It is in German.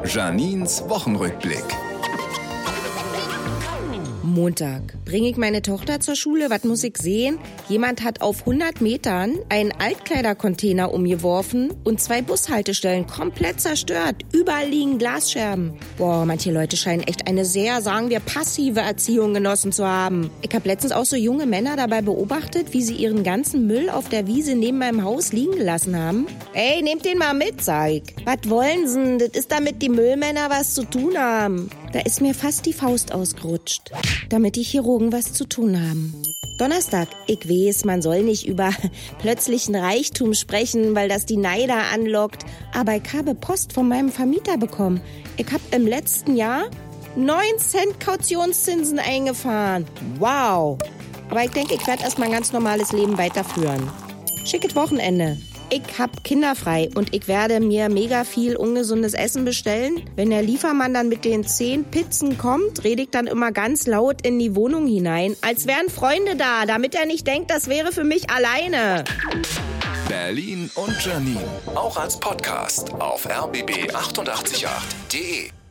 Janins Wochenrückblick. Montag. Bringe ich meine Tochter zur Schule? Was muss ich sehen? Jemand hat auf 100 Metern einen Altkleidercontainer umgeworfen und zwei Bushaltestellen komplett zerstört. Überall liegen Glasscherben. Boah, manche Leute scheinen echt eine sehr, sagen wir, passive Erziehung genossen zu haben. Ich habe letztens auch so junge Männer dabei beobachtet, wie sie ihren ganzen Müll auf der Wiese neben meinem Haus liegen gelassen haben. Ey, nehmt den mal mit, sag ich. Was wollen sie? Das ist damit die Müllmänner was zu tun haben. Da ist mir fast die Faust ausgerutscht, damit die Chirurgen was zu tun haben. Donnerstag. Ich weiß, man soll nicht über plötzlichen Reichtum sprechen, weil das die Neider anlockt. Aber ich habe Post von meinem Vermieter bekommen. Ich habe im letzten Jahr 9 Cent Kautionszinsen eingefahren. Wow. Aber ich denke, ich werde erstmal ein ganz normales Leben weiterführen. Schickes Wochenende. Ich hab kinderfrei und ich werde mir mega viel ungesundes Essen bestellen. Wenn der Liefermann dann mit den zehn Pizzen kommt, rede ich dann immer ganz laut in die Wohnung hinein, als wären Freunde da, damit er nicht denkt, das wäre für mich alleine. Berlin und Janine. Auch als Podcast auf rbb888.de.